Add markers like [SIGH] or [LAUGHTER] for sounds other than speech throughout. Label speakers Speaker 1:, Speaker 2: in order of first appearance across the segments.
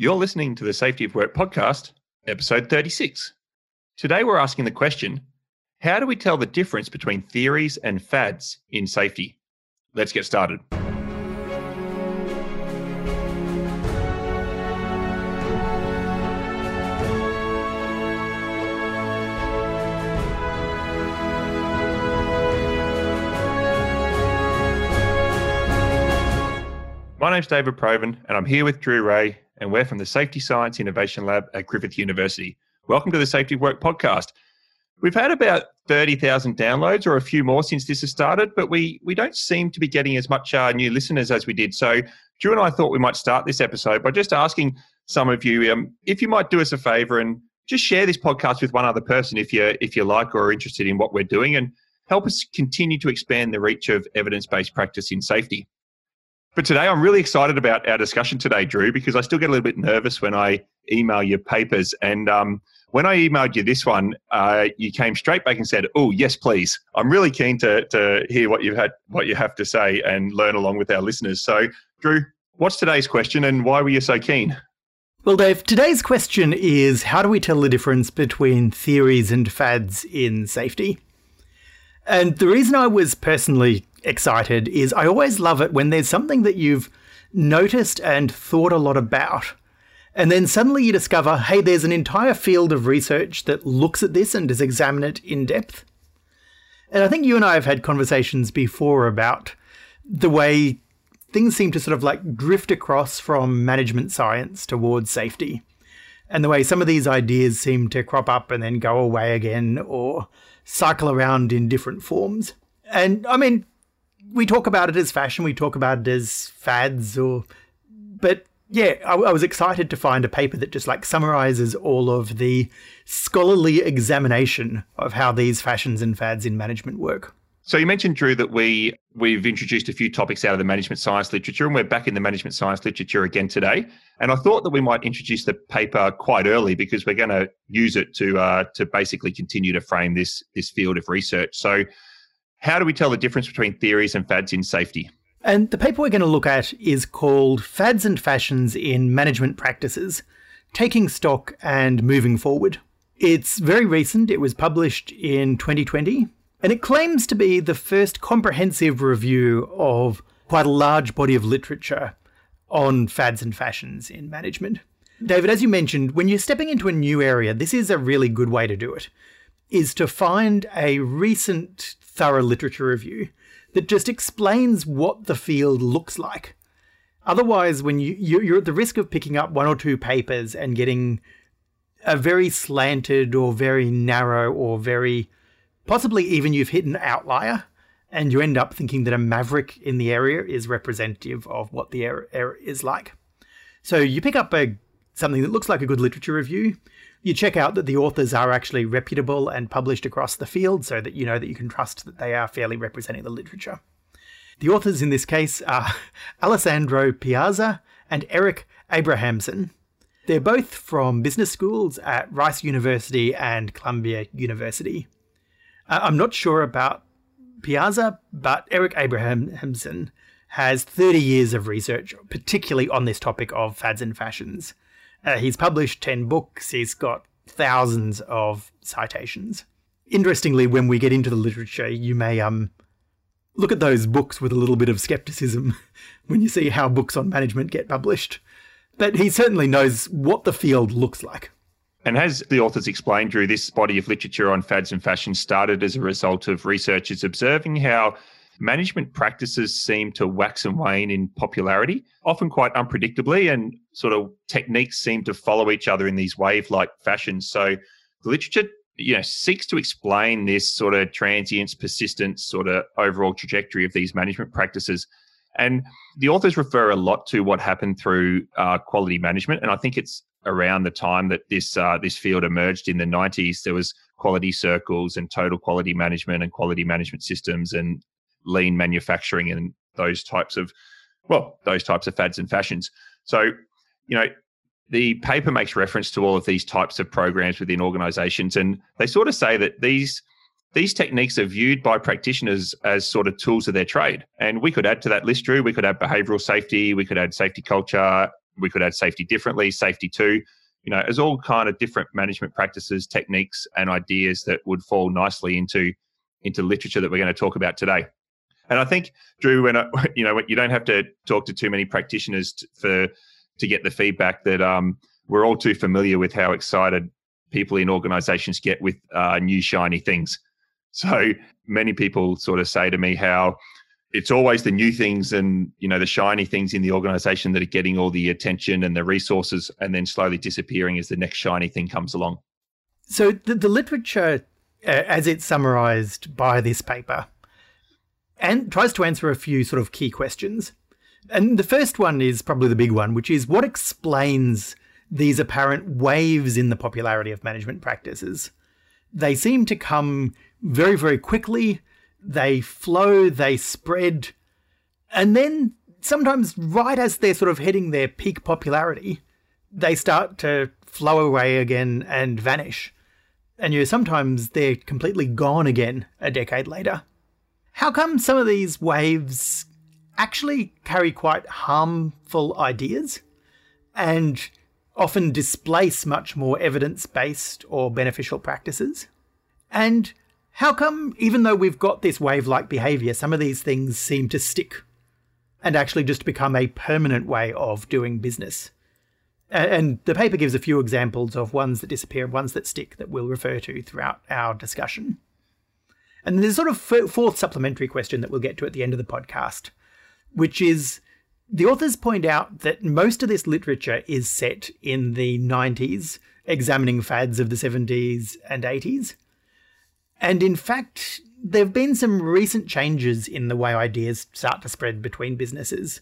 Speaker 1: You're listening to the Safety of Work podcast, episode 36. Today, we're asking the question How do we tell the difference between theories and fads in safety? Let's get started. My name's David Provan, and I'm here with Drew Rae, and we're from the Safety Science Innovation Lab at Griffith University. Welcome to the Safety Work podcast. We've had about 30,000 downloads or a few more since this has started, but we, we don't seem to be getting as much uh, new listeners as we did. So, Drew and I thought we might start this episode by just asking some of you um, if you might do us a favor and just share this podcast with one other person if you if you like or are interested in what we're doing and help us continue to expand the reach of evidence-based practice in safety. But today, I'm really excited about our discussion today, Drew, because I still get a little bit nervous when I email your papers. And um, when I emailed you this one, uh, you came straight back and said, "Oh, yes, please. I'm really keen to to hear what you've had, what you have to say, and learn along with our listeners." So, Drew, what's today's question, and why were you so keen?
Speaker 2: Well, Dave, today's question is how do we tell the difference between theories and fads in safety? And the reason I was personally excited is I always love it when there's something that you've noticed and thought a lot about. And then suddenly you discover, hey, there's an entire field of research that looks at this and does examine it in depth. And I think you and I have had conversations before about the way things seem to sort of like drift across from management science towards safety. And the way some of these ideas seem to crop up and then go away again or cycle around in different forms. And I mean, we talk about it as fashion, we talk about it as fads, or but yeah, I, I, was excited to find a paper that just like summarizes all of the scholarly examination of how these fashions and fads in management work.
Speaker 1: So you mentioned, Drew, that we we've introduced a few topics out of the management science literature, and we're back in the management science literature again today. And I thought that we might introduce the paper quite early because we're going to use it to uh, to basically continue to frame this this field of research. So how do we tell the difference between theories and fads in safety?
Speaker 2: And the paper we're going to look at is called Fads and Fashions in Management Practices Taking Stock and Moving Forward. It's very recent, it was published in 2020, and it claims to be the first comprehensive review of quite a large body of literature on fads and fashions in management. David, as you mentioned, when you're stepping into a new area, this is a really good way to do it. Is to find a recent thorough literature review that just explains what the field looks like. Otherwise, when you you're at the risk of picking up one or two papers and getting a very slanted or very narrow or very possibly even you've hit an outlier and you end up thinking that a maverick in the area is representative of what the area is like. So you pick up a something that looks like a good literature review, you check out that the authors are actually reputable and published across the field so that you know that you can trust that they are fairly representing the literature. The authors in this case are [LAUGHS] Alessandro Piazza and Eric Abrahamson. They're both from business schools at Rice University and Columbia University. Uh, I'm not sure about Piazza, but Eric Abrahamson has 30 years of research, particularly on this topic of fads and fashions. Uh, he's published 10 books, he's got thousands of citations. Interestingly, when we get into the literature, you may um, look at those books with a little bit of skepticism [LAUGHS] when you see how books on management get published. But he certainly knows what the field looks like.
Speaker 1: And as the authors explained, Drew, this body of literature on fads and fashion started as a result of researchers observing how management practices seem to wax and wane in popularity, often quite unpredictably, and sort of techniques seem to follow each other in these wave like fashions. So the literature you know seeks to explain this sort of transience persistence sort of overall trajectory of these management practices and the authors refer a lot to what happened through uh, quality management and i think it's around the time that this uh, this field emerged in the 90s there was quality circles and total quality management and quality management systems and lean manufacturing and those types of well those types of fads and fashions so you know the paper makes reference to all of these types of programs within organizations and they sort of say that these these techniques are viewed by practitioners as sort of tools of their trade and we could add to that list drew we could add behavioral safety we could add safety culture we could add safety differently, safety two. You know, as all kind of different management practices, techniques, and ideas that would fall nicely into into literature that we're going to talk about today. And I think, Drew, when I, [LAUGHS] you know, you don't have to talk to too many practitioners to, for to get the feedback that um, we're all too familiar with how excited people in organizations get with uh, new shiny things. So many people sort of say to me how it's always the new things and you know the shiny things in the organization that are getting all the attention and the resources and then slowly disappearing as the next shiny thing comes along
Speaker 2: so the, the literature uh, as it's summarized by this paper and tries to answer a few sort of key questions and the first one is probably the big one which is what explains these apparent waves in the popularity of management practices they seem to come very very quickly they flow, they spread, and then sometimes right as they're sort of hitting their peak popularity, they start to flow away again and vanish. And you know, sometimes they're completely gone again a decade later. How come some of these waves actually carry quite harmful ideas and often displace much more evidence based or beneficial practices? And how come, even though we've got this wave like behavior, some of these things seem to stick and actually just become a permanent way of doing business? And the paper gives a few examples of ones that disappear, ones that stick, that we'll refer to throughout our discussion. And there's sort of fourth supplementary question that we'll get to at the end of the podcast, which is the authors point out that most of this literature is set in the 90s, examining fads of the 70s and 80s. And in fact, there have been some recent changes in the way ideas start to spread between businesses,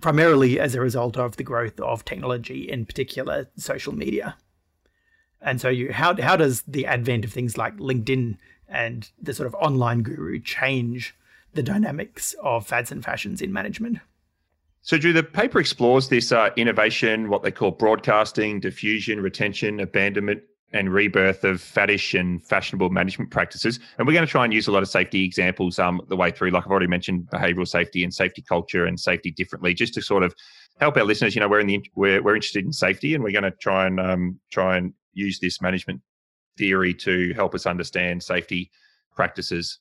Speaker 2: primarily as a result of the growth of technology, in particular social media. And so, you, how, how does the advent of things like LinkedIn and the sort of online guru change the dynamics of fads and fashions in management?
Speaker 1: So, Drew, the paper explores this uh, innovation, what they call broadcasting, diffusion, retention, abandonment, and rebirth of faddish and fashionable management practices. And we're going to try and use a lot of safety examples um, the way through. Like I've already mentioned, behavioral safety and safety culture and safety differently, just to sort of help our listeners. You know, we're in the we're we're interested in safety, and we're going to try and um, try and use this management theory to help us understand safety practices.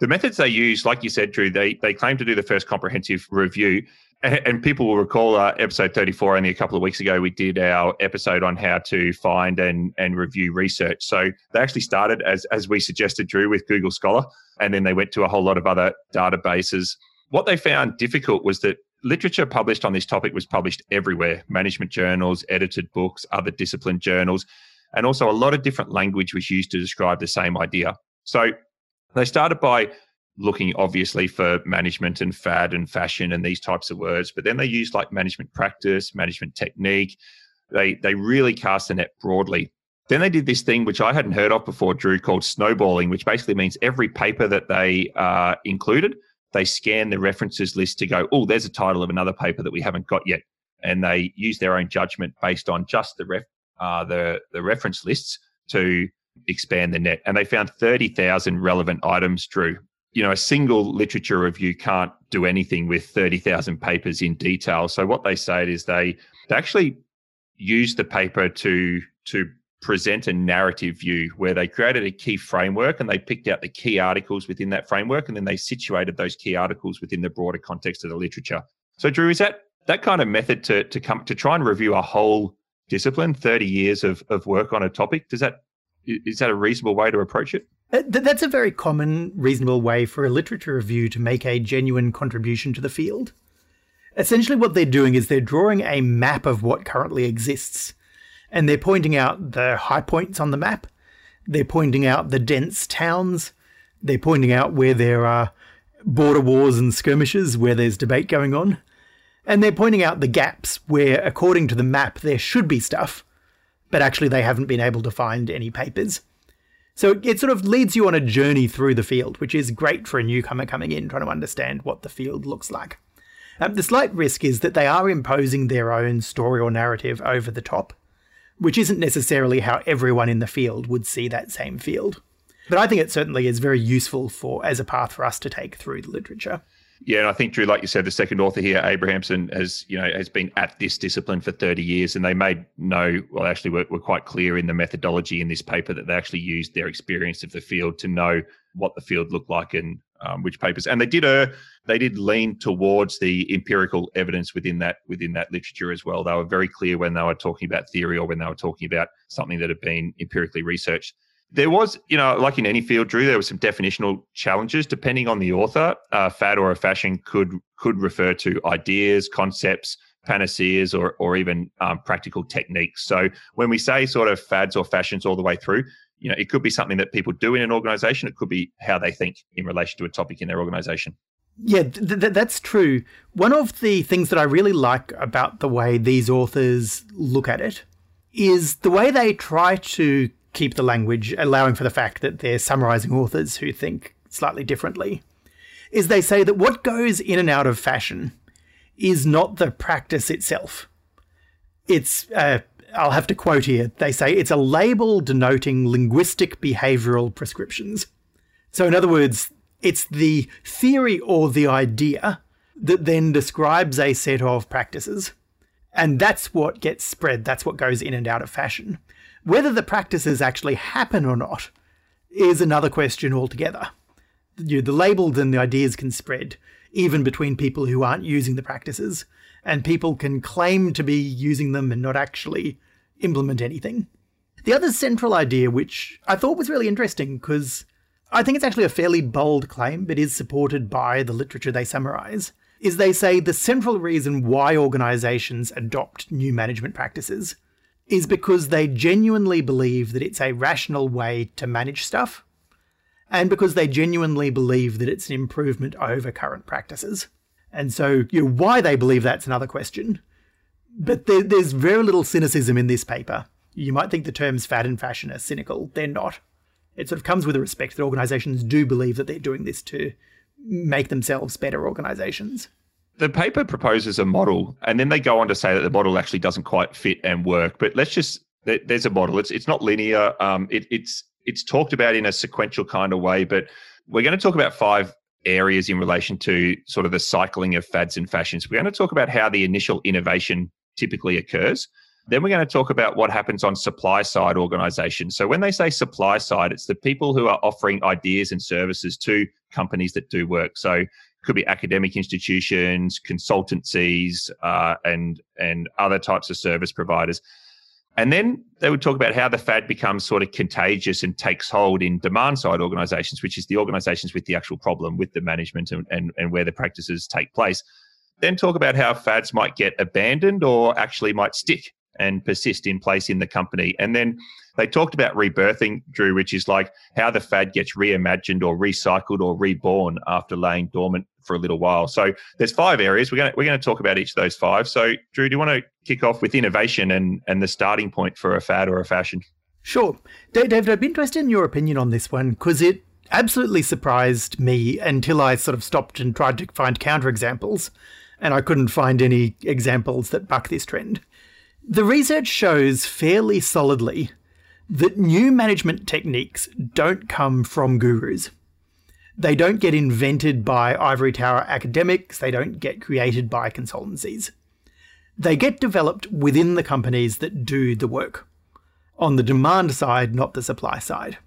Speaker 1: The methods they use, like you said, Drew, they they claim to do the first comprehensive review. And, people will recall uh, episode 34 only a couple of weeks ago we did our episode on how to find and and review research. So they actually started as as we suggested drew with google scholar and then they went to a whole lot of other databases. What they found difficult was that literature published on this topic was published everywhere. Management journals edited books other discipline journals and also a lot of different language was used to describe the same idea so they started by looking obviously for management and fad and fashion and these types of words, but then they used like management practice, management technique. They they really cast the net broadly. Then they did this thing which I hadn't heard of before, Drew, called snowballing, which basically means every paper that they uh, included, they scan the references list to go, oh, there's a title of another paper that we haven't got yet, and they use their own judgment based on just the ref, uh, the the reference lists to expand the net. And they found thirty thousand relevant items, Drew, you know, a single literature review can't do anything with 30,000 papers in detail. So what they say is they, they actually use the paper to, to present a narrative view where they created a key framework and they picked out the key articles within that framework and then they situated those key articles within the broader context of the literature. So Drew, is that that kind of method to to come to try and review a whole discipline, 30 years of, of work on a topic, does that is that a reasonable way to approach it?
Speaker 2: Uh, that's a very common, reasonable way for a literature review to make a genuine contribution to the field. Essentially, what they're doing is they're drawing a map of what currently exists, and they're pointing out the high points on the map, they're pointing out the dense towns, they're pointing out where there are border wars and skirmishes, where there's debate going on, and they're pointing out the gaps where, according to the map, there should be stuff, but actually they haven't been able to find any papers. So it sort of leads you on a journey through the field, which is great for a newcomer coming in trying to understand what the field looks like. Um, the slight risk is that they are imposing their own story or narrative over the top, which isn't necessarily how everyone in the field would see that same field. But I think it certainly is very useful for as a path for us to take through the literature.
Speaker 1: Yeah, and I think Drew, like you said, the second author here, Abrahamson, has you know has been at this discipline for thirty years, and they made no, well, actually, were, were quite clear in the methodology in this paper that they actually used their experience of the field to know what the field looked like and um, which papers, and they did a they did lean towards the empirical evidence within that within that literature as well. They were very clear when they were talking about theory or when they were talking about something that had been empirically researched. There was, you know, like in any field, Drew, there were some definitional challenges depending on the author. A fad or a fashion could could refer to ideas, concepts, panaceas, or or even um, practical techniques. So when we say sort of fads or fashions all the way through, you know, it could be something that people do in an organization. It could be how they think in relation to a topic in their organization.
Speaker 2: Yeah, th- th- that's true. One of the things that I really like about the way these authors look at it is the way they try to keep the language, allowing for the fact that they're summarizing authors who think slightly differently, is they say that what goes in and out of fashion is not the practice itself. It's, uh, I'll have to quote here, they say it's a label denoting linguistic behavioral prescriptions. So, in other words, it's the theory or the idea that then describes a set of practices. And that's what gets spread, that's what goes in and out of fashion. Whether the practices actually happen or not is another question altogether. You know, the labels and the ideas can spread even between people who aren't using the practices, and people can claim to be using them and not actually implement anything. The other central idea, which I thought was really interesting because I think it's actually a fairly bold claim, but is supported by the literature they summarize, is they say the central reason why organizations adopt new management practices is because they genuinely believe that it's a rational way to manage stuff, and because they genuinely believe that it's an improvement over current practices. And so, you know, why they believe that's another question. But there, there's very little cynicism in this paper. You might think the terms fad and fashion are cynical. They're not. It sort of comes with a respect that organizations do believe that they're doing this to make themselves better organizations
Speaker 1: the paper proposes a model, and then they go on to say that the model actually doesn't quite fit and work. But let's just there's a model. It's it's not linear. Um, it, it's it's talked about in a sequential kind of way. But we're going to talk about five areas in relation to sort of the cycling of fads and fashions. We're going to talk about how the initial innovation typically occurs. Then we're going to talk about what happens on supply side organizations. So when they say supply side, it's the people who are offering ideas and services to companies that do work. So could be academic institutions, consultancies, uh, and and other types of service providers. And then they would talk about how the fad becomes sort of contagious and takes hold in demand side organizations, which is the organizations with the actual problem with the management and, and, and where the practices take place. Then talk about how fads might get abandoned or actually might stick and persist in place in the company. And then they talked about rebirthing, Drew, which is like how the fad gets reimagined or recycled or reborn after laying dormant for a little while. So there's five areas. We're going to, we're going to talk about each of those five. So Drew, do you want to kick off with innovation and, and the starting point for a fad or a fashion?
Speaker 2: Sure. David, I'd be interested in your opinion on this one because it absolutely surprised me until I sort of stopped and tried to find counterexamples, and I couldn't find any examples that buck this trend. The research shows fairly solidly that new management techniques don't come from gurus. They don't get invented by ivory tower academics, they don't get created by consultancies. They get developed within the companies that do the work. On the demand side, not the supply side.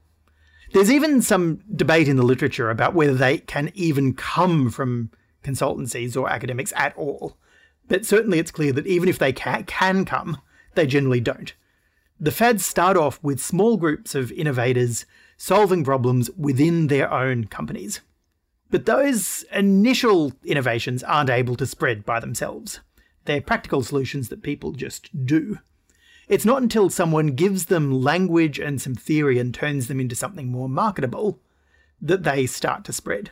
Speaker 2: There's even some debate in the literature about whether they can even come from consultancies or academics at all. But certainly it's clear that even if they can, can come, they generally don't. The fads start off with small groups of innovators solving problems within their own companies. But those initial innovations aren't able to spread by themselves. They're practical solutions that people just do. It's not until someone gives them language and some theory and turns them into something more marketable that they start to spread.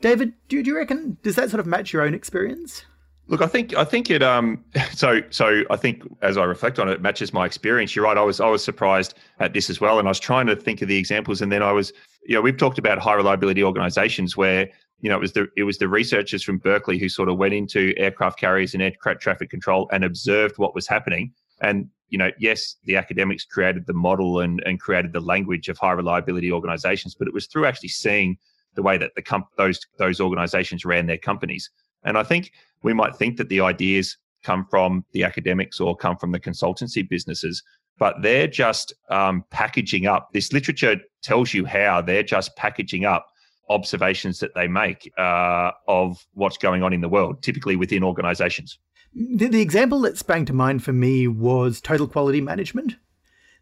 Speaker 2: David, do, you reckon does that sort of match your own experience?
Speaker 1: Look, I think I think it. Um, [LAUGHS] so so I think as I reflect on it, it matches my experience. You're right. I was I was surprised at this as well, and I was trying to think of the examples, and then I was, you know, we've talked about high reliability organisations where you know it was the it was the researchers from Berkeley who sort of went into aircraft carriers and air traffic control and observed what was happening, and you know, yes, the academics created the model and and created the language of high reliability organisations, but it was through actually seeing the way that the comp- those those organizations ran their companies. And I think we might think that the ideas come from the academics or come from the consultancy businesses, but they're just um, packaging up. This literature tells you how they're just packaging up observations that they make uh, of what's going on in the world, typically within organizations.
Speaker 2: The, the example that sprang to mind for me was total quality management.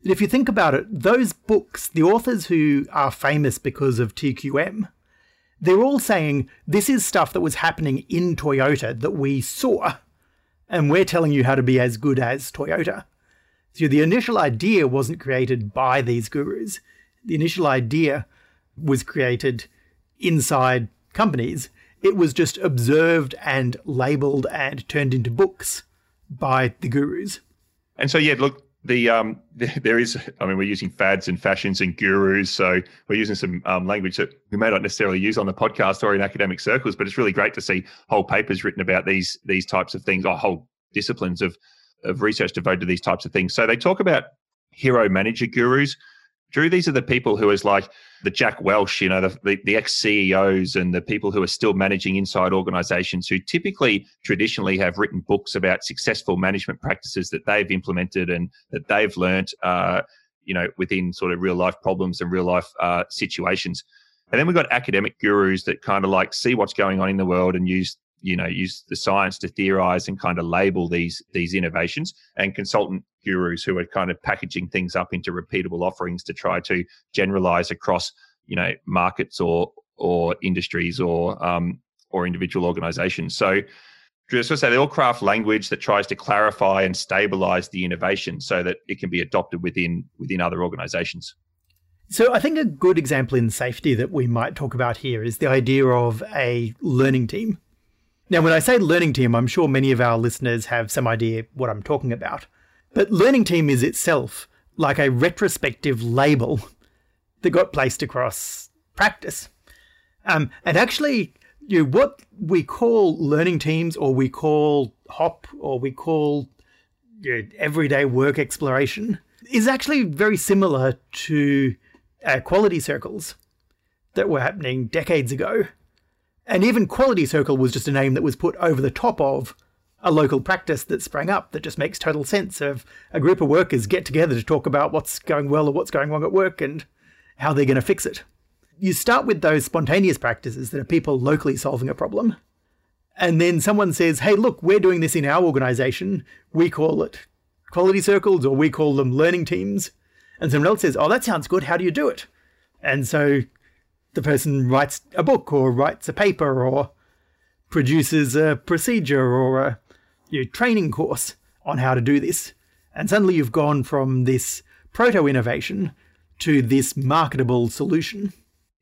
Speaker 2: If you think about it, those books, the authors who are famous because of TQM, they're all saying this is stuff that was happening in Toyota that we saw, and we're telling you how to be as good as Toyota. So the initial idea wasn't created by these gurus. The initial idea was created inside companies. It was just observed and labeled and turned into books by the gurus.
Speaker 1: And so, yeah, look, the um, there is i mean we're using fads and fashions and gurus so we're using some um, language that we may not necessarily use on the podcast or in academic circles but it's really great to see whole papers written about these these types of things or whole disciplines of of research devoted to these types of things. So they talk about hero manager gurus Drew, these are the people who is like the Jack Welch, you know, the, the, the ex CEOs and the people who are still managing inside organizations who typically traditionally have written books about successful management practices that they've implemented and that they've learned, uh, you know, within sort of real life problems and real life uh, situations. And then we've got academic gurus that kind of like see what's going on in the world and use you know use the science to theorize and kind of label these these innovations and consultant gurus who are kind of packaging things up into repeatable offerings to try to generalize across you know markets or or industries or um, or individual organizations so just to say they all craft language that tries to clarify and stabilize the innovation so that it can be adopted within within other organizations
Speaker 2: so I think a good example in safety that we might talk about here is the idea of a learning team. Now, when I say learning team, I'm sure many of our listeners have some idea what I'm talking about. But learning team is itself like a retrospective label [LAUGHS] that got placed across practice. Um, and actually, you know, what we call learning teams, or we call HOP, or we call you know, everyday work exploration, is actually very similar to uh, quality circles that were happening decades ago. And even Quality Circle was just a name that was put over the top of a local practice that sprang up that just makes total sense of a group of workers get together to talk about what's going well or what's going wrong at work and how they're going to fix it. You start with those spontaneous practices that are people locally solving a problem. And then someone says, hey, look, we're doing this in our organization. We call it quality circles or we call them learning teams. And someone else says, oh, that sounds good. How do you do it? And so the person writes a book or writes a paper or produces a procedure or a you know, training course on how to do this. And suddenly you've gone from this proto innovation to this marketable solution.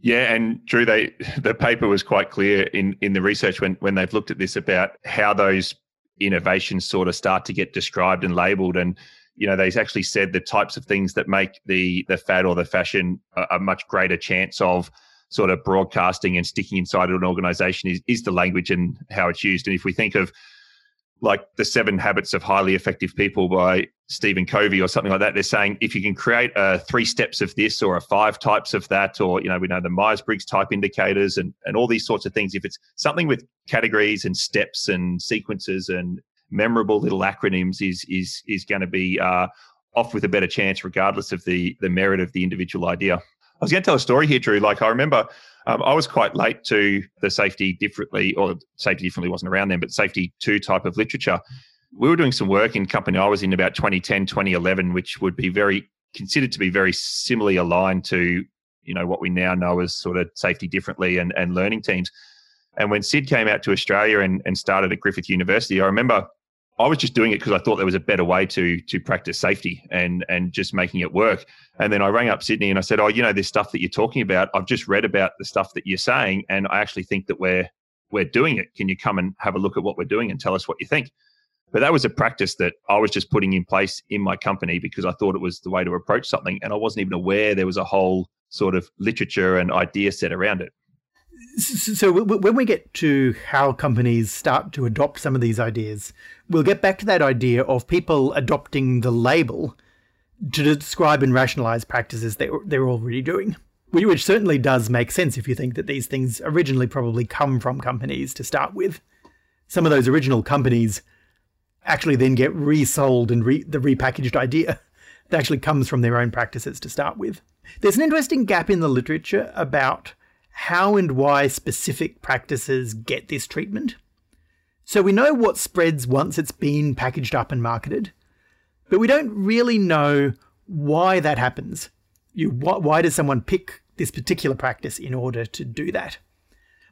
Speaker 1: Yeah, and Drew, they the paper was quite clear in in the research when when they've looked at this about how those innovations sort of start to get described and labeled and you know they actually said the types of things that make the the fad or the fashion a, a much greater chance of sort of broadcasting and sticking inside an organization is, is the language and how it's used. And if we think of like the seven habits of highly effective people by Stephen Covey or something like that, they're saying if you can create a three steps of this or a five types of that, or you know, we know the Myers-Briggs type indicators and and all these sorts of things. If it's something with categories and steps and sequences and memorable little acronyms, is is is going to be uh, off with a better chance, regardless of the the merit of the individual idea. I was going to tell a story here, Drew. Like I remember um, I was quite late to the safety differently, or safety differently wasn't around then, but safety two type of literature. We were doing some work in company I was in about 2010, 2011, which would be very considered to be very similarly aligned to you know what we now know as sort of safety differently and, and learning teams. And when Sid came out to Australia and, and started at Griffith University, I remember I was just doing it because I thought there was a better way to to practice safety and and just making it work. And then I rang up Sidney and I said, "Oh, you know, this stuff that you're talking about, I've just read about the stuff that you're saying, and I actually think that we're we're doing it. Can you come and have a look at what we're doing and tell us what you think?" But that was a practice that I was just putting in place in my company because I thought it was the way to approach something, and I wasn't even aware there was a whole sort of literature and idea set around it.
Speaker 2: So when we get to how companies start to adopt some of these ideas, we'll get back to that idea of people adopting the label to describe and rationalize practices they they're already doing. which certainly does make sense if you think that these things originally probably come from companies to start with. Some of those original companies actually then get resold and re- the repackaged idea that actually comes from their own practices to start with. There's an interesting gap in the literature about how and why specific practices get this treatment. So we know what spreads once it's been packaged up and marketed, but we don't really know why that happens. You, wh- why does someone pick this particular practice in order to do that?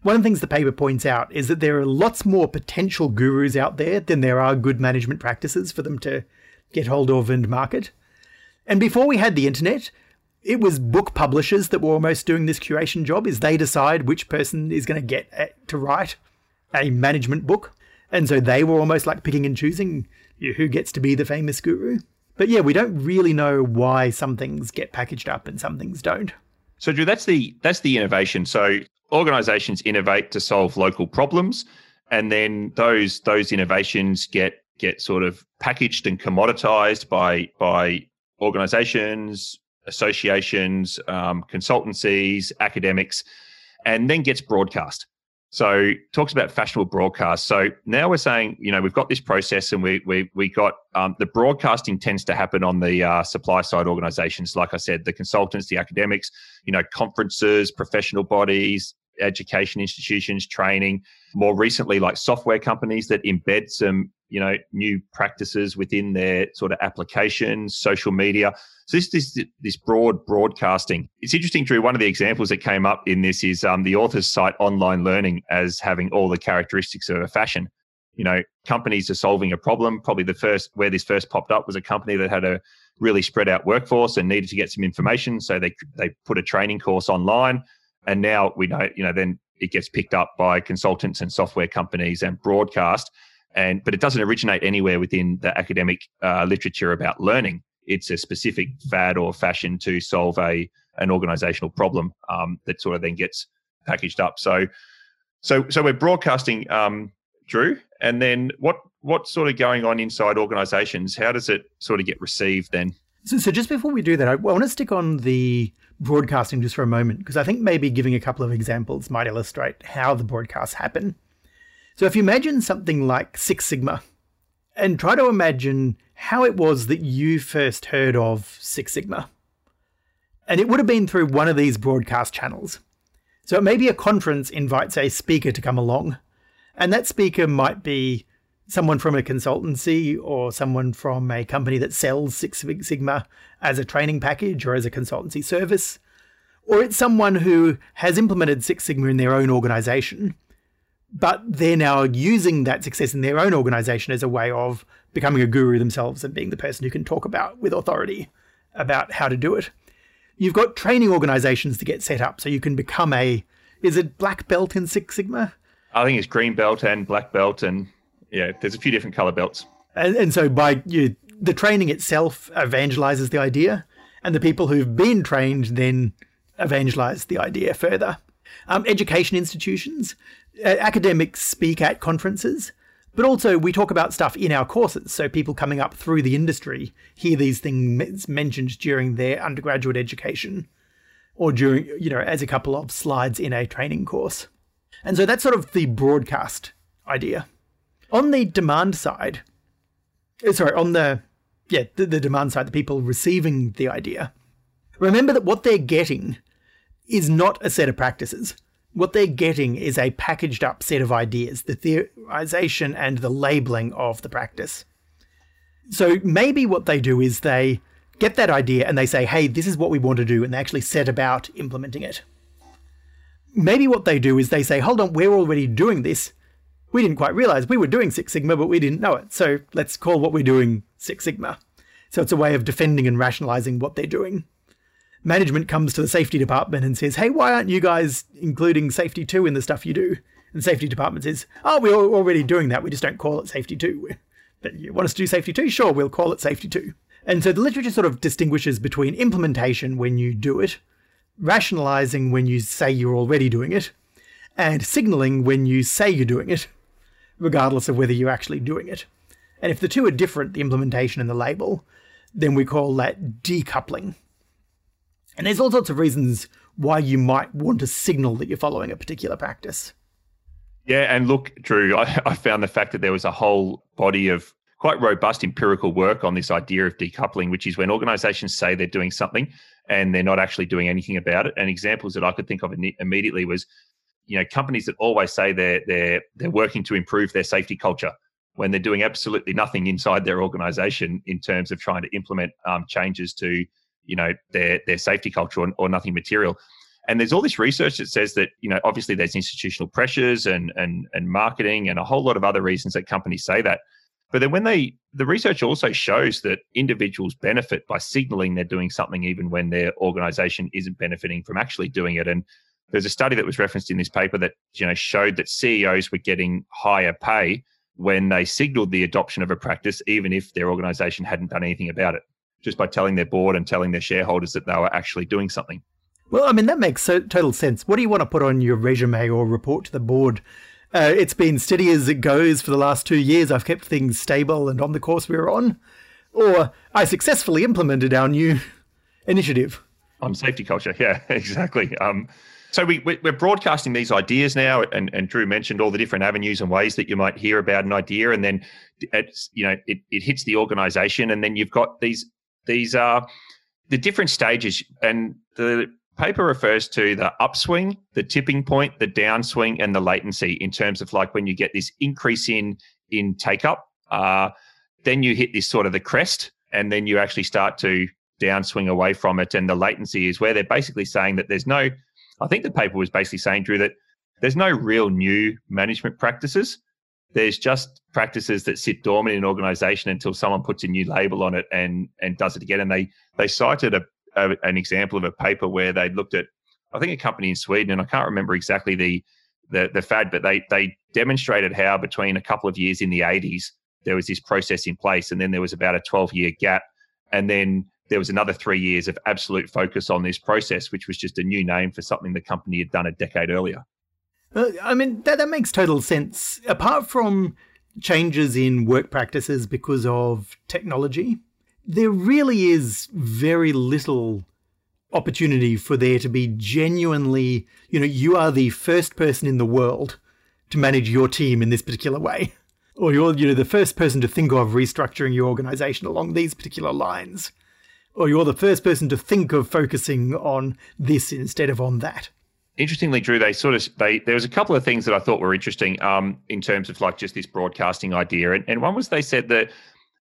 Speaker 2: One of the things the paper points out is that there are lots more potential gurus out there than there are good management practices for them to get hold of and market. And before we had the internet, it was book publishers that were almost doing this curation job is they decide which person is going to get eh, to write a management book. And so they were almost like picking and choosing who gets to be the famous guru. But yeah we don't really know why some things get packaged up and some things don't.
Speaker 1: So drew that's the that's the innovation. So organizations innovate to solve local problems and then those those innovations get get sort of packaged and commoditized by by organizations associations, um, consultancies, academics, and then gets broadcast. So talks about fashionable broadcast. So now we're saying, you know, we've got this process, and we we we got um, the broadcasting tends to happen on the uh, supply side organisations. Like I said, the consultants, the academics, you know, conferences, professional bodies, education institutions, training. More recently, like software companies that embed some, you know, new practices within their sort of applications, social media. So this is this, this broad broadcasting. It's interesting, Drew. One of the examples that came up in this is um, the authors cite online learning as having all the characteristics of a fashion. You know, companies are solving a problem. Probably the first where this first popped up was a company that had a really spread out workforce and needed to get some information, so they they put a training course online. And now we know, you know, then it gets picked up by consultants and software companies and broadcast. And but it doesn't originate anywhere within the academic uh, literature about learning it's a specific fad or fashion to solve a an organizational problem um, that sort of then gets packaged up. So, so, so we're broadcasting, um, Drew, and then what what's sort of going on inside organizations? How does it sort of get received then?
Speaker 2: So, so just before we do that, I want to stick on the broadcasting just for a moment because I think maybe giving a couple of examples might illustrate how the broadcasts happen. So, if you imagine something like Six Sigma, and try to imagine how it was that you first heard of Six Sigma. And it would have been through one of these broadcast channels. So it may be a conference invites a speaker to come along, and that speaker might be someone from a consultancy or someone from a company that sells Six Sigma as a training package or as a consultancy service, or it's someone who has implemented Six Sigma in their own organization, but they're now using that success in their own organization as a way of becoming a guru themselves and being the person who can talk about with authority about how to do it. You've got training organizations to get set up so you can become a is it black belt in Six Sigma?
Speaker 1: I think it's green belt and black belt and yeah, there's a few different color belts.
Speaker 2: And, and so by you, the training itself evangelizes the idea, and the people who've been trained then evangelize the idea further. Um, education institutions, uh, academics speak at conferences. But also, we talk about stuff in our courses. So, people coming up through the industry hear these things mentioned during their undergraduate education or during, you know, as a couple of slides in a training course. And so that's sort of the broadcast idea. On the demand side, uh, sorry, on the, yeah, the, the demand side, the people receiving the idea, remember that what they're getting is not a set of practices what they're getting is a packaged up set of ideas, the theorization and the labeling of the practice. So maybe what they do is they get that idea and they say, hey, this is what we want to do, and they actually set about implementing it. Maybe what they do is they say, hold on, we're already doing this. We didn't quite realize we were doing Six Sigma, but we didn't know it. So let's call what we're doing Six Sigma. So it's a way of defending and rationalizing what they're doing management comes to the safety department and says, hey, why aren't you guys including safety two in the stuff you do? And the safety department says, oh, we're already doing that. We just don't call it safety two. [LAUGHS] But you want us to do safety two? Sure, we'll call it safety two. And so the literature sort of distinguishes between implementation when you do it, rationalizing when you say you're already doing it, and signaling when you say you're doing it, regardless of whether you're actually doing it. And if the two are different, the implementation and the label, then we call that decoupling. And there's all sorts of reasons why you might want to signal that you're following a particular practice.
Speaker 1: Yeah, and look, Drew, I, [LAUGHS] I found the fact that there was a whole body of quite robust empirical work on this idea of decoupling, which is when organizations say they're doing something and they're not actually doing anything about it. And examples that I could think of immediately was, you know, companies that always say they're they're they're working to improve their safety culture when they're doing absolutely nothing inside their organization in terms of trying to implement um, changes to, you know, their their safety culture or, or nothing material. And there's all this research that says that, you know, obviously there's institutional pressures and and and marketing and a whole lot of other reasons that companies say that. But then when they, the research also shows that individuals benefit by signaling they're doing something even when their organization isn't benefiting from actually doing it. And there's a study that was referenced in this paper that, you know, showed that CEOs were getting higher pay when they signaled the adoption of a practice, even if their organization hadn't done anything about it, just by telling their board and telling their shareholders that they were actually doing something.
Speaker 2: Well, I mean, that makes so, total sense. What do you want to put on your resume or report to the board uh, it's been steady as it goes for the last two years. I've kept things stable and on the course we are on. Or I successfully implemented our new [LAUGHS] initiative.
Speaker 1: On safety culture. Yeah, [LAUGHS] exactly. Um, so we, we're broadcasting these ideas now, and, and Drew mentioned all the different avenues and ways that you might hear about an idea, and then it's you know it, it hits the organization, and then you've got these these are the different stages, and the paper refers to the upswing, the tipping point, the downswing, and the latency in terms of like when you get this increase in in take up, uh, then you hit this sort of the crest, and then you actually start to downswing away from it. And the latency is where they're basically saying that there's no, I think the paper was basically saying, Drew, that there's no real new management practices. There's just practices that sit dormant in an organization until someone puts a new label on it and and does it again. And they they cited a, a, an example of a paper where they looked at, I think, a company in Sweden, and I can't remember exactly the the, the fad, but they they demonstrated how between a couple of years in the 80s there was this process in place, and then there was about a 12 year gap, and then there was another three years of absolute focus on this process, which was just a new name for something the company had done a decade earlier.
Speaker 2: Uh, I mean, that, that makes total sense. Apart from changes in work practices because of technology, there really is very little opportunity for there to be genuinely, you know, you are the first person in the world to manage your team in this particular way. [LAUGHS] Or you're, you know, the first person to think of restructuring your organization along these particular lines. Or you're the first person to think of focusing on this instead of on that.
Speaker 1: Interestingly, Drew, they sort of they there was a couple of things that I thought were interesting um, in terms of like just this broadcasting idea, and, and one was they said that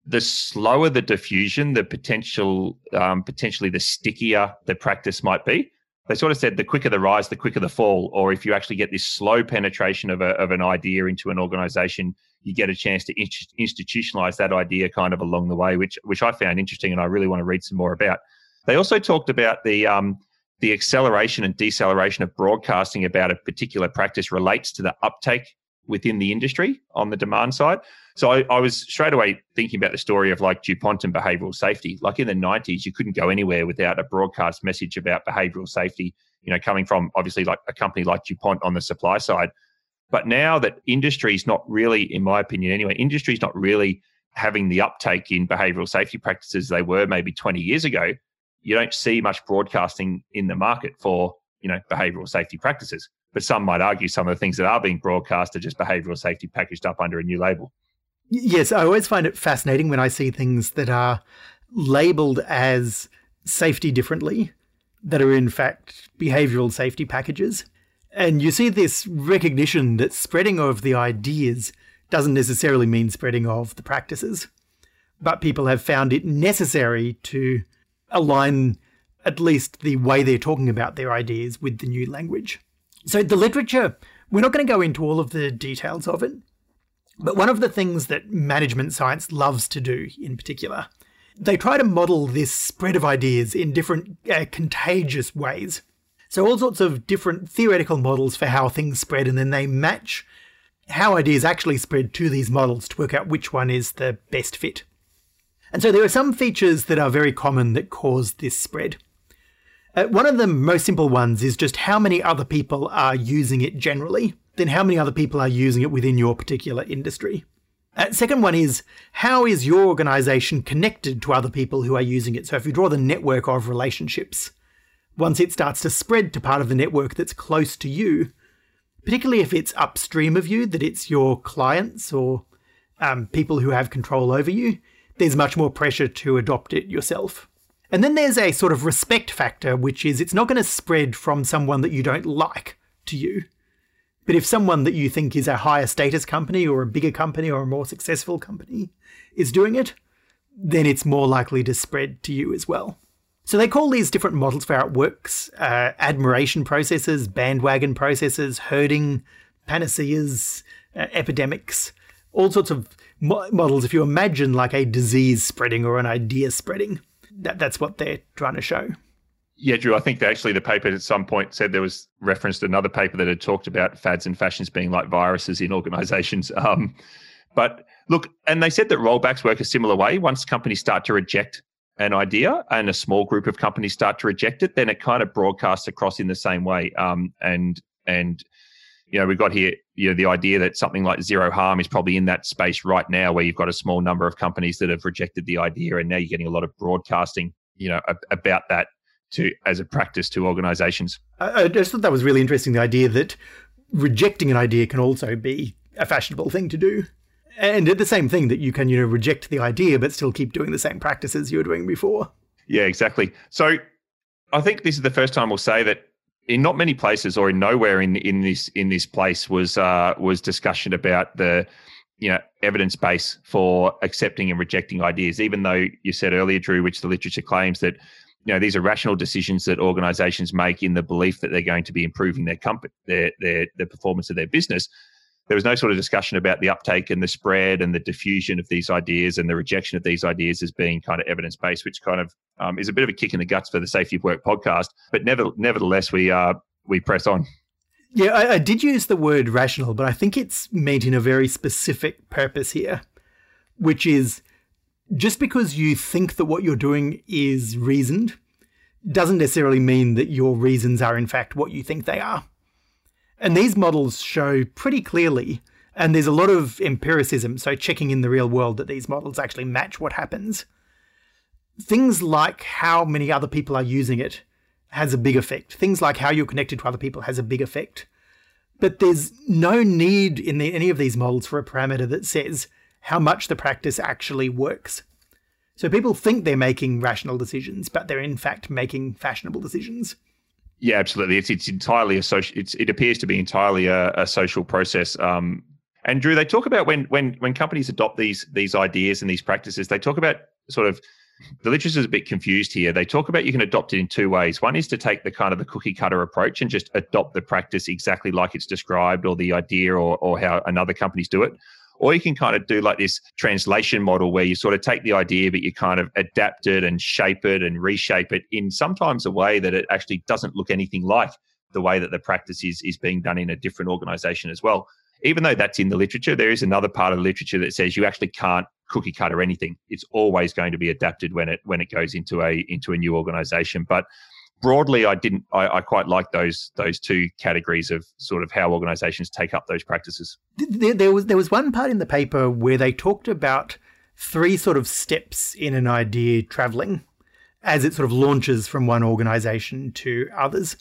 Speaker 1: the slower the diffusion, the potential, um, potentially the stickier the practice might be. They sort of said the quicker the rise, the quicker the fall. Or if you actually get this slow penetration of, a, of an idea into an organization, you get a chance to institutionalize that idea kind of along the way, which which I found interesting, and I really want to read some more about. They also talked about the um, the acceleration and deceleration of broadcasting about a particular practice relates to the uptake within the industry on the demand side. So I, I, was straight away thinking about the story of like DuPont and behavioral safety. Like in the 90s, you couldn't go anywhere without a broadcast message about behavioral safety, you know, coming from obviously like a company like DuPont on the supply side. But now that industry is not really, in my opinion anyway, industry is not really having the uptake in behavioral safety practices they were maybe 20 years ago, you don't see much broadcasting in the market for, you know, behavioral safety practices. But some might argue some of the things that are being broadcast are just behavioral safety packaged up under a new label.
Speaker 2: Yes, I always find it fascinating when I see things that are labeled as safety differently that are in fact behavioral safety packages. And you see this recognition that spreading of the ideas doesn't necessarily mean spreading of the practices, but people have found it necessary to align at least the way they're talking about their ideas with the new language. So, the literature, we're not going to go into all of the details of it, but one of the things that management science loves to do in particular, they try to model this spread of ideas in different uh, contagious ways. So, all sorts of different theoretical models for how things spread, and then they match how ideas actually spread to these models to work out which one is the best fit. And so, there are some features that are very common that cause this spread. Uh, one of the most simple ones is just how many other people are using it generally then how many other people are using it within your particular industry? Uh, second one is how is your organization connected to other people who are using it? So if you draw the network of relationships, once it starts to spread to part of the network that's close to you, particularly if it's upstream of you, that it's your clients or um, people who have control over you, there's much more pressure to adopt it yourself. And then there's a sort of respect factor, which is it's not going to spread from someone that you don't like to you. But if someone that you think is a higher status company or a bigger company or a more successful company is doing it, then it's more likely to spread to you as well. So they call these different models for how it works uh, admiration processes, bandwagon processes, herding, panaceas, uh, epidemics, all sorts of mo- models. If you imagine like a disease spreading or an idea spreading, that, that's what they're trying to show.
Speaker 1: Yeah, Drew, I think actually the paper at some point said there was referenced another paper that had talked about fads and fashions being like viruses in organizations. [LAUGHS] Um, but look, and they said that rollbacks work a similar way. Once companies start to reject an idea and a small group of companies start to reject it, then it kind of broadcasts across in the same way. Um, and and you know, we've got here you know the idea that something like zero harm is probably in that space right now, where you've got a small number of companies that have rejected the idea, and now you're getting a lot of broadcasting, you know, about that to as a practice to organizations.
Speaker 2: I, I just thought that was really interesting. The idea that rejecting an idea can also be a fashionable thing to do and the same thing that you can you know reject the idea but still keep doing the same practices you were doing before
Speaker 1: yeah exactly so i think this is the first time we'll say that in not many places or in nowhere in in this in this place was uh, was discussion about the you know evidence base for accepting and rejecting ideas even though you said earlier drew which the literature claims that you know these are rational decisions that organizations make in the belief that they're going to be improving their company their their the performance of their business there was no sort of discussion about the uptake and the spread and the diffusion of these ideas and the rejection of these ideas as being kind of evidence based, which kind of um, is a bit of a kick in the guts for the Safety of Work podcast. But never, nevertheless, we uh, we press on.
Speaker 2: Yeah, I, I did use the word rational, but I think it's meant in a very specific purpose here, which is just because you think that what you're doing is reasoned doesn't necessarily mean that your reasons are in fact what you think they are. And these models show pretty clearly, and there's a lot of empiricism, so checking in the real world that these models actually match what happens. Things like how many other people are using it has a big effect. Things like how you're connected to other people has a big effect. But there's no need in the, any of these models for a parameter that says how much the practice actually works. So people think they're making rational decisions, but they're in fact making fashionable decisions.
Speaker 1: Yeah, absolutely. It's it's entirely a social. It's it appears to be entirely a, a social process. Um, and Drew, they talk about when when when companies adopt these these ideas and these practices, they talk about sort of the literature is a bit confused here. They talk about you can adopt it in two ways. One is to take the kind of the cookie cutter approach and just adopt the practice exactly like it's described, or the idea, or or how another companies do it. Or you can kind of do like this translation model where you sort of take the idea, but you kind of adapt it and shape it and reshape it in sometimes a way that it actually doesn't look anything like the way that the practice is, is being done in a different organization as well. Even though that's in the literature, there is another part of the literature that says you actually can't cookie cutter anything. It's always going to be adapted when it when it goes into a into a new organization. But broadly, I didn't. I, I, quite like those those two categories of sort of how organisations take up those practices.
Speaker 2: There, there, was there was one part in the paper where they talked about three sort of steps in an idea travelling as it sort of launches from one organisation to others.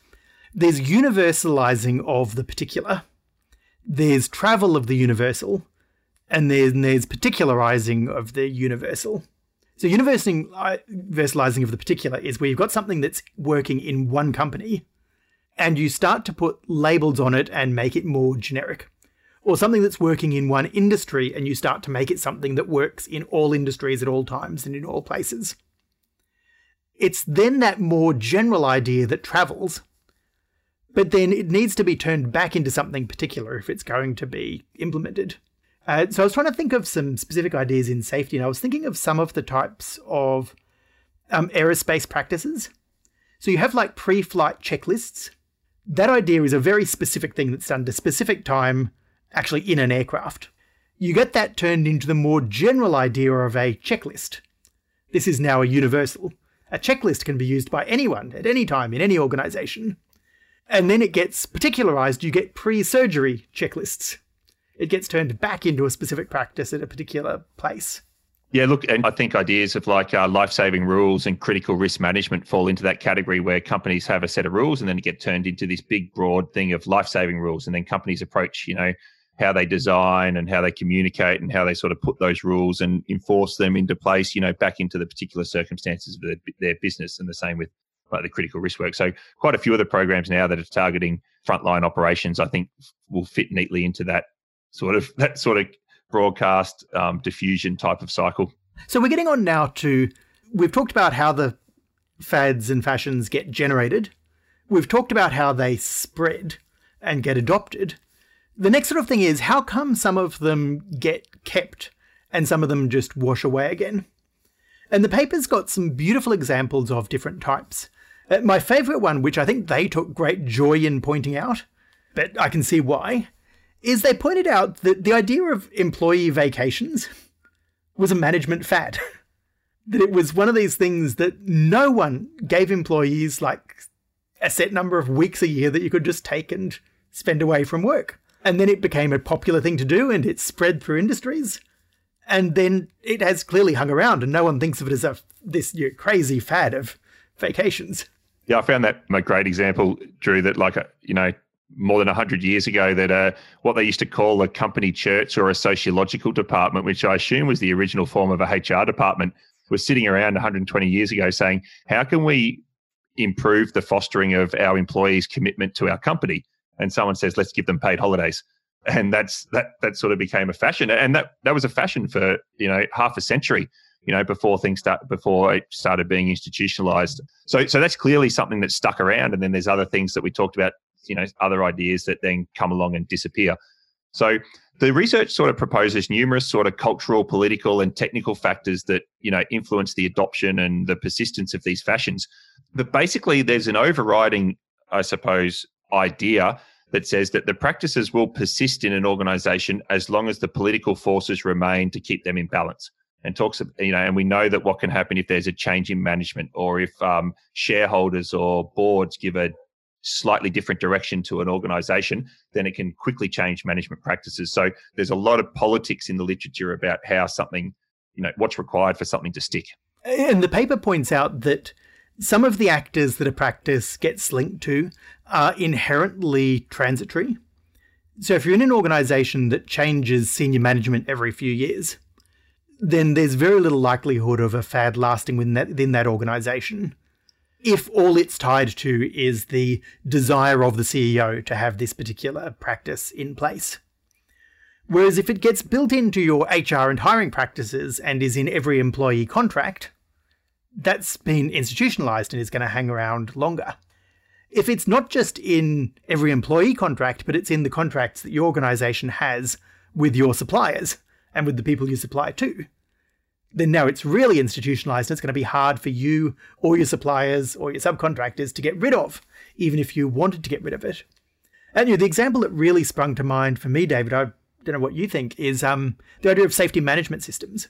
Speaker 2: There's universalising of the particular. There's travel of the universal, and then there's particularizing of the universal. So uh, universalizing of the particular is where you've got something that's working in one company and you start to put labels on it and make it more generic. Or something that's working in one industry and you start to make it something that works in all industries at all times and in all places. It's then that more general idea that travels, but then it needs to be turned back into something particular if it's going to be implemented. Uh, so I was trying to think of some specific ideas in safety, and I was thinking of some of the types of um, aerospace practices. So you have like pre-flight checklists. That idea is a very specific thing that's done at a specific time, actually in an aircraft. You get that turned into the more general idea of a checklist. This is now a universal. A checklist can be used by anyone at any time in any organization. And then it gets particularized. You get pre surgery checklists it gets turned back into a specific practice at a particular place.
Speaker 1: Yeah, look, and I think ideas of like uh, life saving rules and critical risk management fall into that category where companies have a set of rules and then get turned into this big, broad thing of life saving rules. And then companies approach, you know, how they design and how they communicate and how they sort of put those rules and enforce them into place, you know, back into the particular circumstances of their, their business. And the same with like the critical risk work. So quite a few of the programs now that are targeting frontline operations, I think will fit neatly into that sort of that sort of broadcast um, diffusion type of cycle.
Speaker 2: So we're getting on now to we've talked about how the fads and fashions get generated. We've talked about how they spread and get adopted. The next sort of thing is how come some of them get kept and some of them just wash away again? And the paper's got some beautiful examples of different types. Uh, my favourite one, which I think they took great joy in pointing out, but I can see why, is they pointed out that the idea of employee vacations was a management fad. [LAUGHS] that it was one of these things that no one gave employees like a set number of weeks a year that you could just take and spend away from work. And then it became a popular thing to do and it spread through industries. And then it has clearly hung around and no one thinks of it as a this you know, crazy fad of vacations.
Speaker 1: Yeah, I found that a great example, Drew, that like, uh, you know, more than 100 years ago that uh, what they used to call a company church or a sociological department, which I assume was the original form of a HR department, was sitting around 120 years ago saying, how can we improve the fostering of our employees' commitment to our company? And someone says, let's give them paid holidays. And that's that that sort of became a fashion. And that that was a fashion for, you know, half a century you know, before things start before it started being institutionalized. So so that's clearly something that stuck around. And then there's other things that we talked about you know other ideas that then come along and disappear. So the research sort of proposes numerous sort of cultural, political, and technical factors that you know influence the adoption and the persistence of these fashions. But basically, there's an overriding, I suppose, idea that says that the practices will persist in an organization as long as the political forces remain to keep them in balance and talks you know and we know that what can happen if there's a change in management or if um, shareholders or boards give a slightly different direction to an organization, then it can quickly change management practices. So there's a lot of politics in the literature about how something, you know, what's required for something to stick.
Speaker 2: And the paper points out that some of the actors that a practice gets linked to are inherently transitory. So if you're in an organization that changes senior management every few years, then there's very little likelihood of a fad lasting within that, within that organization if all it's tied to is the desire of the CEO to have this particular practice in place. Whereas if it gets built into your HR and hiring practices and is in every employee contract, that's been institutionalized and is going to hang around longer. If it's not just in every employee contract, but it's in the contracts that your organization has with your suppliers and with the people you supply to, then now it's really institutionalized and it's going to be hard for you or your suppliers or your subcontractors to get rid of, even if you wanted to get rid of it. And you know, the example that really sprung to mind for me, David, I don't know what you think, is um, the idea of safety management systems.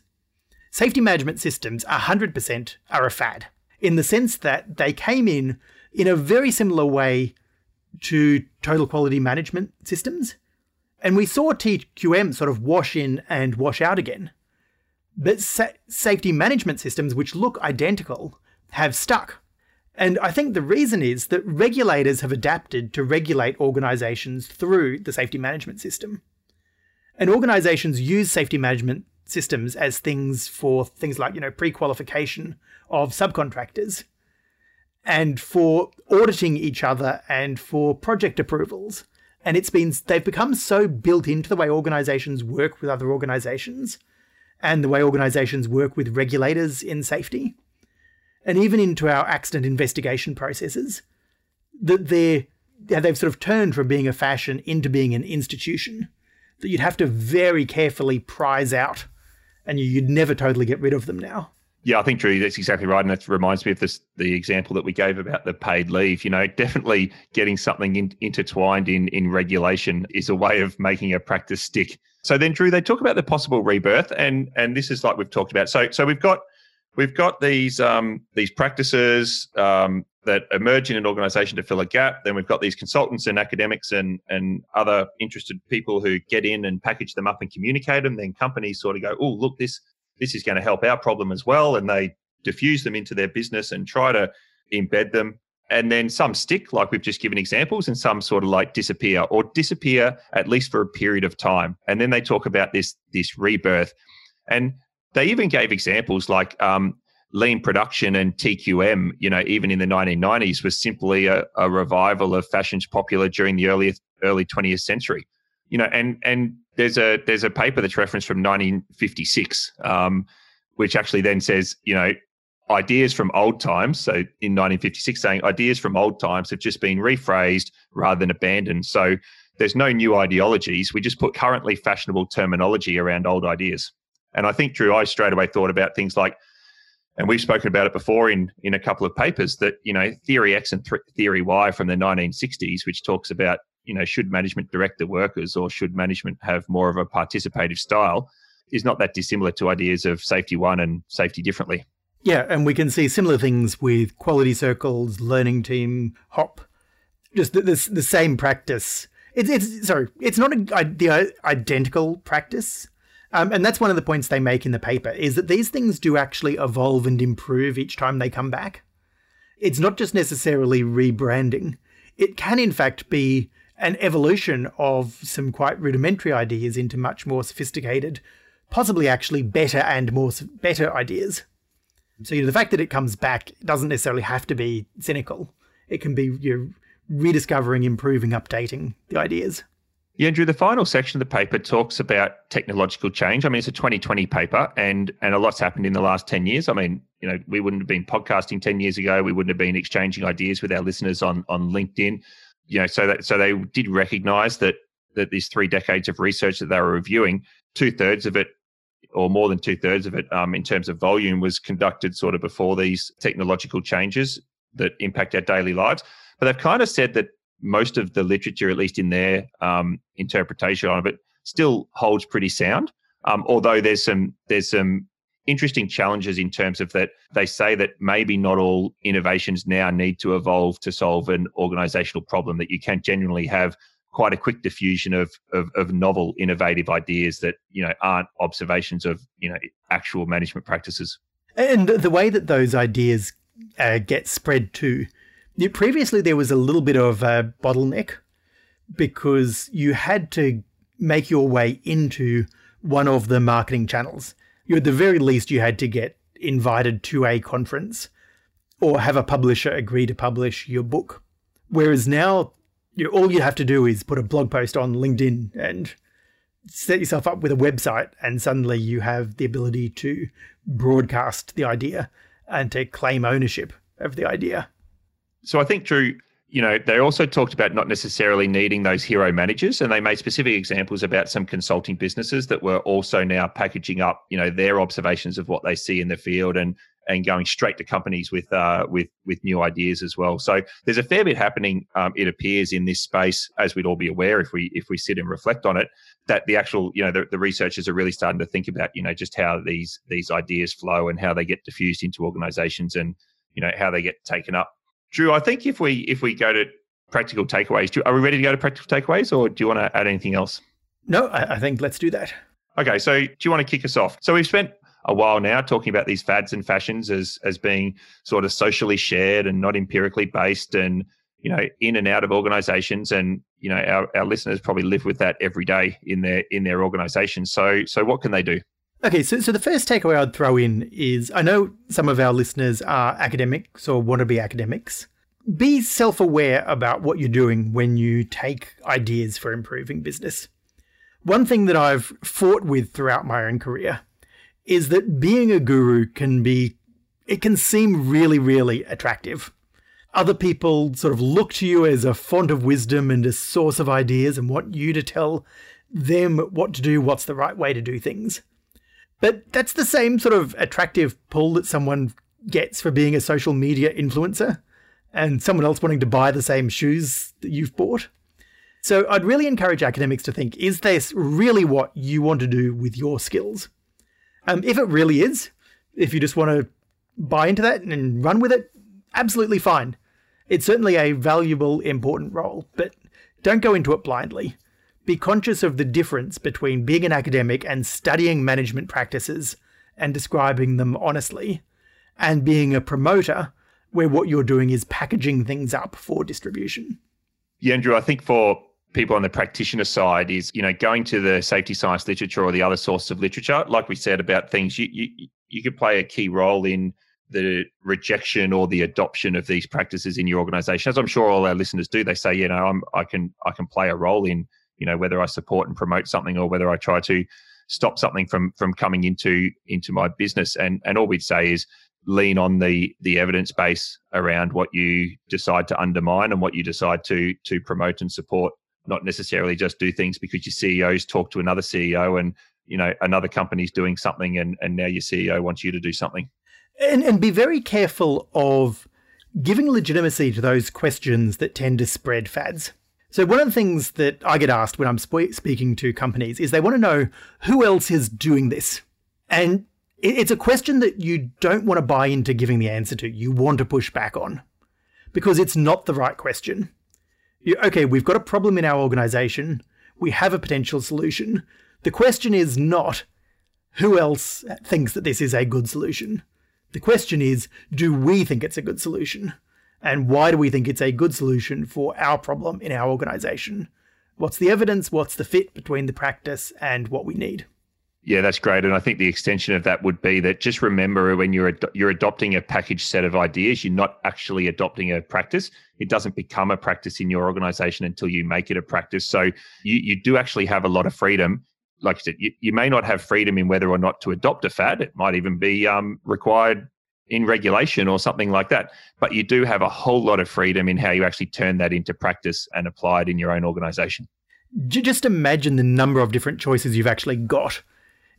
Speaker 2: Safety management systems, 100%, are a fad in the sense that they came in in a very similar way to total quality management systems. And we saw TQM sort of wash in and wash out again but sa- safety management systems, which look identical, have stuck. And I think the reason is that regulators have adapted to regulate organizations through the safety management system. And organizations use safety management systems as things for things like, you know, pre-qualification of subcontractors and for auditing each other and for project approvals. And it's been they've become so built into the way organizations work with other organizations and the way organizations work with regulators in safety, and even into our accident investigation processes, that they're, they've sort of turned from being a fashion into being an institution that you'd have to very carefully prize out, and you'd never totally get rid of them now.
Speaker 1: Yeah, I think Drew, that's exactly right, and that reminds me of this the example that we gave about the paid leave. You know, definitely getting something in, intertwined in in regulation is a way of making a practice stick. So then, Drew, they talk about the possible rebirth, and and this is like we've talked about. So so we've got we've got these um, these practices um, that emerge in an organization to fill a gap. Then we've got these consultants and academics and and other interested people who get in and package them up and communicate them. Then companies sort of go, oh look, this this is going to help our problem as well. And they diffuse them into their business and try to embed them. And then some stick, like we've just given examples, and some sort of like disappear or disappear at least for a period of time. And then they talk about this this rebirth. And they even gave examples like um, lean production and TQM, you know, even in the 1990s, was simply a, a revival of fashions popular during the early early 20th century. You know, and and there's a there's a paper that's referenced from 1956, um, which actually then says, you know, ideas from old times. So in 1956, saying ideas from old times have just been rephrased rather than abandoned. So there's no new ideologies. We just put currently fashionable terminology around old ideas. And I think, Drew, I straight away thought about things like and we've spoken about it before in in a couple of papers that you know theory X and th- theory Y from the 1960s, which talks about you know should management direct the workers or should management have more of a participative style, is not that dissimilar to ideas of safety one and safety differently.
Speaker 2: Yeah, and we can see similar things with quality circles, learning team, HOP, just the, the, the same practice. It's, it's sorry, it's not a, the identical practice, um, and that's one of the points they make in the paper is that these things do actually evolve and improve each time they come back. It's not just necessarily rebranding. It can, in fact, be an evolution of some quite rudimentary ideas into much more sophisticated, possibly actually better and more better ideas. So you know, the fact that it comes back doesn't necessarily have to be cynical. It can be you know, rediscovering, improving, updating the ideas.
Speaker 1: Yeah, Andrew, the final section of the paper talks about technological change. I mean, it's a 2020 paper and and a lot's happened in the last 10 years. I mean, you know, we wouldn't have been podcasting 10 years ago. We wouldn't have been exchanging ideas with our listeners on on LinkedIn. You know, so that so they did recognize that that these three decades of research that they were reviewing, two thirds of it or more than two thirds of it um, in terms of volume was conducted sort of before these technological changes that impact our daily lives. But they've kind of said that most of the literature, at least in their um, interpretation of it, still holds pretty sound. Um, although there's some there's some interesting challenges in terms of that they say that maybe not all innovations now need to evolve to solve an organizational problem that you can't genuinely have quite a quick diffusion of, of, of novel innovative ideas that you know aren't observations of you know actual management practices
Speaker 2: and the way that those ideas uh, get spread to Previously, there was a little bit of a bottleneck because you had to make your way into one of the marketing channels. You, at the very least, you had to get invited to a conference or have a publisher agree to publish your book. Whereas now, you know, all you have to do is put a blog post on LinkedIn and set yourself up with a website, and suddenly you have the ability to broadcast the idea and to claim ownership of the idea.
Speaker 1: So I think, Drew, you know, they also talked about not necessarily needing those hero managers, and they made specific examples about some consulting businesses that were also now packaging up, you know, their observations of what they see in the field and and going straight to companies with uh, with with new ideas as well. So there's a fair bit happening. Um, it appears in this space, as we'd all be aware if we if we sit and reflect on it, that the actual you know the, the researchers are really starting to think about you know just how these these ideas flow and how they get diffused into organisations and you know how they get taken up Drew, I think if we if we go to practical takeaways, do, are we ready to go to practical takeaways, or do you want to add anything else?
Speaker 2: No, I, I think let's do that.
Speaker 1: Okay, so do you want to kick us off? So we've spent a while now talking about these fads and fashions as as being sort of socially shared and not empirically based, and you know in and out of organizations and you know our, our listeners probably live with that every day in their in their organisation. so so what can they do
Speaker 2: Okay, so, so the first takeaway I'd throw in is I know some of our listeners are academics or want to be academics. Be self aware about what you're doing when you take ideas for improving business. One thing that I've fought with throughout my own career is that being a guru can be, it can seem really, really attractive. Other people sort of look to you as a font of wisdom and a source of ideas and want you to tell them what to do, what's the right way to do things. But that's the same sort of attractive pull that someone gets for being a social media influencer and someone else wanting to buy the same shoes that you've bought. So I'd really encourage academics to think is this really what you want to do with your skills? Um, if it really is, if you just want to buy into that and run with it, absolutely fine. It's certainly a valuable, important role, but don't go into it blindly be conscious of the difference between being an academic and studying management practices and describing them honestly, and being a promoter where what you're doing is packaging things up for distribution.
Speaker 1: Yeah, Andrew, I think for people on the practitioner side is, you know, going to the safety science literature or the other sources of literature, like we said about things, you, you, you could play a key role in the rejection or the adoption of these practices in your organization. As I'm sure all our listeners do, they say, you know, I'm, I can I can play a role in, you know, whether I support and promote something or whether I try to stop something from from coming into into my business. And and all we'd say is lean on the the evidence base around what you decide to undermine and what you decide to to promote and support not necessarily just do things because your ceos talk to another ceo and you know another company's doing something and and now your ceo wants you to do something
Speaker 2: and and be very careful of giving legitimacy to those questions that tend to spread fads so one of the things that i get asked when i'm sp- speaking to companies is they want to know who else is doing this and it's a question that you don't want to buy into giving the answer to. You want to push back on because it's not the right question. You, okay, we've got a problem in our organization. We have a potential solution. The question is not who else thinks that this is a good solution. The question is, do we think it's a good solution? And why do we think it's a good solution for our problem in our organization? What's the evidence? What's the fit between the practice and what we need?
Speaker 1: Yeah, that's great, and I think the extension of that would be that just remember when you're ad- you're adopting a packaged set of ideas, you're not actually adopting a practice. It doesn't become a practice in your organization until you make it a practice. So you you do actually have a lot of freedom. Like I said, you, you may not have freedom in whether or not to adopt a fad. It might even be um, required in regulation or something like that. But you do have a whole lot of freedom in how you actually turn that into practice and apply it in your own organization.
Speaker 2: Just imagine the number of different choices you've actually got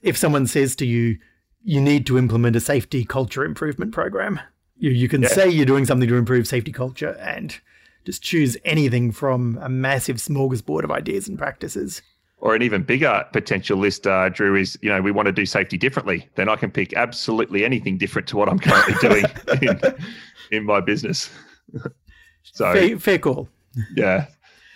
Speaker 2: if someone says to you, you need to implement a safety culture improvement program, you, you can yeah. say you're doing something to improve safety culture and just choose anything from a massive smorgasbord of ideas and practices.
Speaker 1: Or an even bigger potential list, uh, Drew, is you know we want to do safety differently. Then I can pick absolutely anything different to what I'm currently [LAUGHS] doing in, in my business. [LAUGHS]
Speaker 2: so fair, fair call.
Speaker 1: Yeah.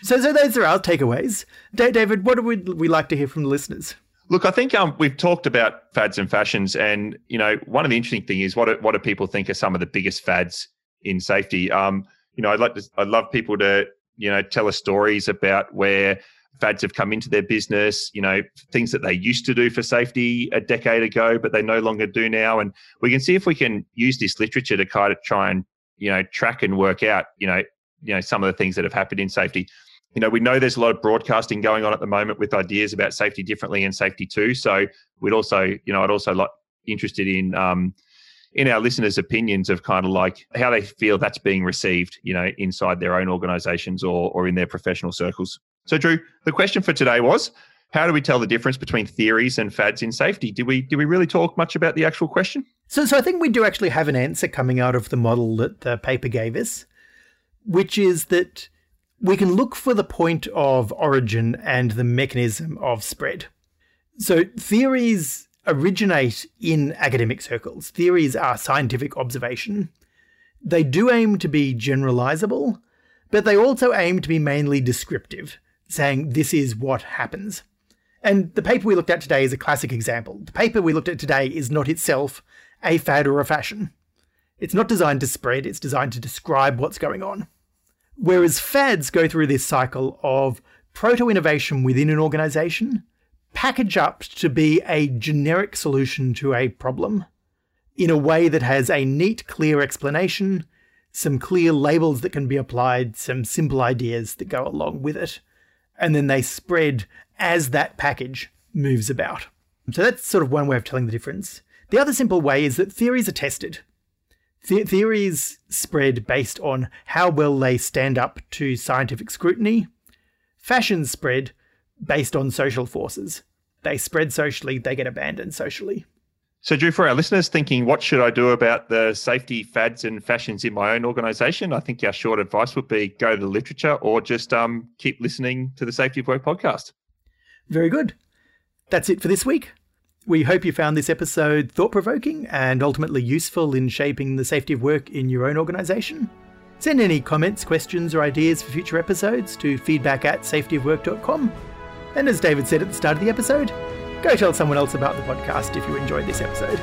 Speaker 2: So, so those are our takeaways. David, what would we like to hear from the listeners?
Speaker 1: Look, I think um, we've talked about fads and fashions, and you know, one of the interesting things is what do, what do people think are some of the biggest fads in safety? Um, you know, I'd like to, I'd love people to, you know, tell us stories about where fads have come into their business. You know, things that they used to do for safety a decade ago, but they no longer do now, and we can see if we can use this literature to kind of try and you know track and work out, you know, you know, some of the things that have happened in safety you know, we know there's a lot of broadcasting going on at the moment with ideas about safety differently and safety too. So we'd also, you know, I'd also like interested in um, in our listeners' opinions of kind of like how they feel that's being received, you know, inside their own organizations or or in their professional circles. So Drew, the question for today was how do we tell the difference between theories and fads in safety? Did we did we really talk much about the actual question?
Speaker 2: So so I think we do actually have an answer coming out of the model that the paper gave us, which is that we can look for the point of origin and the mechanism of spread. So, theories originate in academic circles. Theories are scientific observation. They do aim to be generalizable, but they also aim to be mainly descriptive, saying this is what happens. And the paper we looked at today is a classic example. The paper we looked at today is not itself a fad or a fashion. It's not designed to spread, it's designed to describe what's going on. Whereas fads go through this cycle of proto innovation within an organization, package up to be a generic solution to a problem in a way that has a neat, clear explanation, some clear labels that can be applied, some simple ideas that go along with it, and then they spread as that package moves about. So that's sort of one way of telling the difference. The other simple way is that theories are tested. The- theories spread based on how well they stand up to scientific scrutiny. Fashions spread based on social forces. They spread socially, they get abandoned socially.
Speaker 1: So, Drew, for our listeners thinking, what should I do about the safety fads and fashions in my own organisation? I think our short advice would be go to the literature or just um, keep listening to the Safety of Work podcast.
Speaker 2: Very good. That's it for this week. We hope you found this episode thought provoking and ultimately useful in shaping the safety of work in your own organisation. Send any comments, questions, or ideas for future episodes to feedback at safetyofwork.com. And as David said at the start of the episode, go tell someone else about the podcast if you enjoyed this episode.